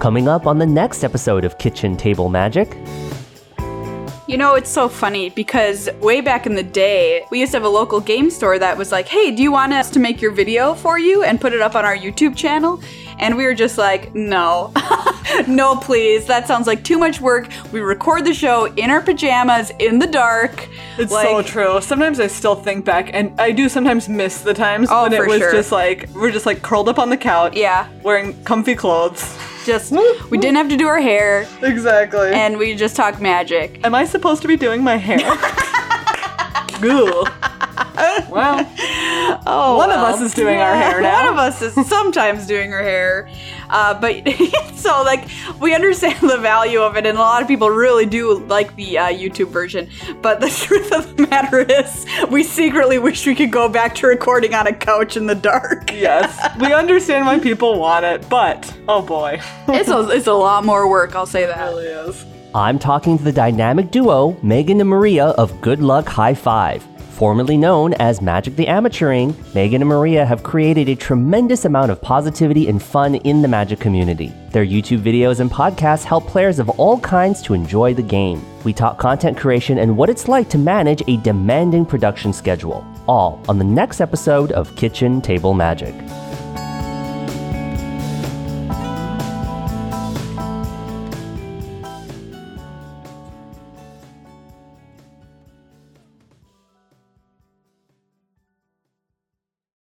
Coming up on the next episode of Kitchen Table Magic. You know, it's so funny because way back in the day, we used to have a local game store that was like, hey, do you want us to make your video for you and put it up on our YouTube channel? And we were just like, no, no, please. That sounds like too much work. We record the show in our pajamas in the dark. It's like, so true. Sometimes I still think back, and I do sometimes miss the times Oh, when it was sure. just like we're just like curled up on the couch, Yeah. wearing comfy clothes. Just, we didn't have to do our hair Exactly. and we just talk magic. am I supposed to be doing my hair? Goo. well, Oh, one of us is doing our hair now. One of us is sometimes doing her hair. Uh, but so, like, we understand the value of it, and a lot of people really do like the uh, YouTube version. But the truth of the matter is, we secretly wish we could go back to recording on a couch in the dark. yes, we understand why people want it, but oh boy, It's a, it's a lot more work, I'll say that. really is. I'm talking to the dynamic duo, Megan and Maria of Good Luck High Five. Formerly known as Magic the Amateuring, Megan and Maria have created a tremendous amount of positivity and fun in the Magic community. Their YouTube videos and podcasts help players of all kinds to enjoy the game. We talk content creation and what it's like to manage a demanding production schedule, all on the next episode of Kitchen Table Magic.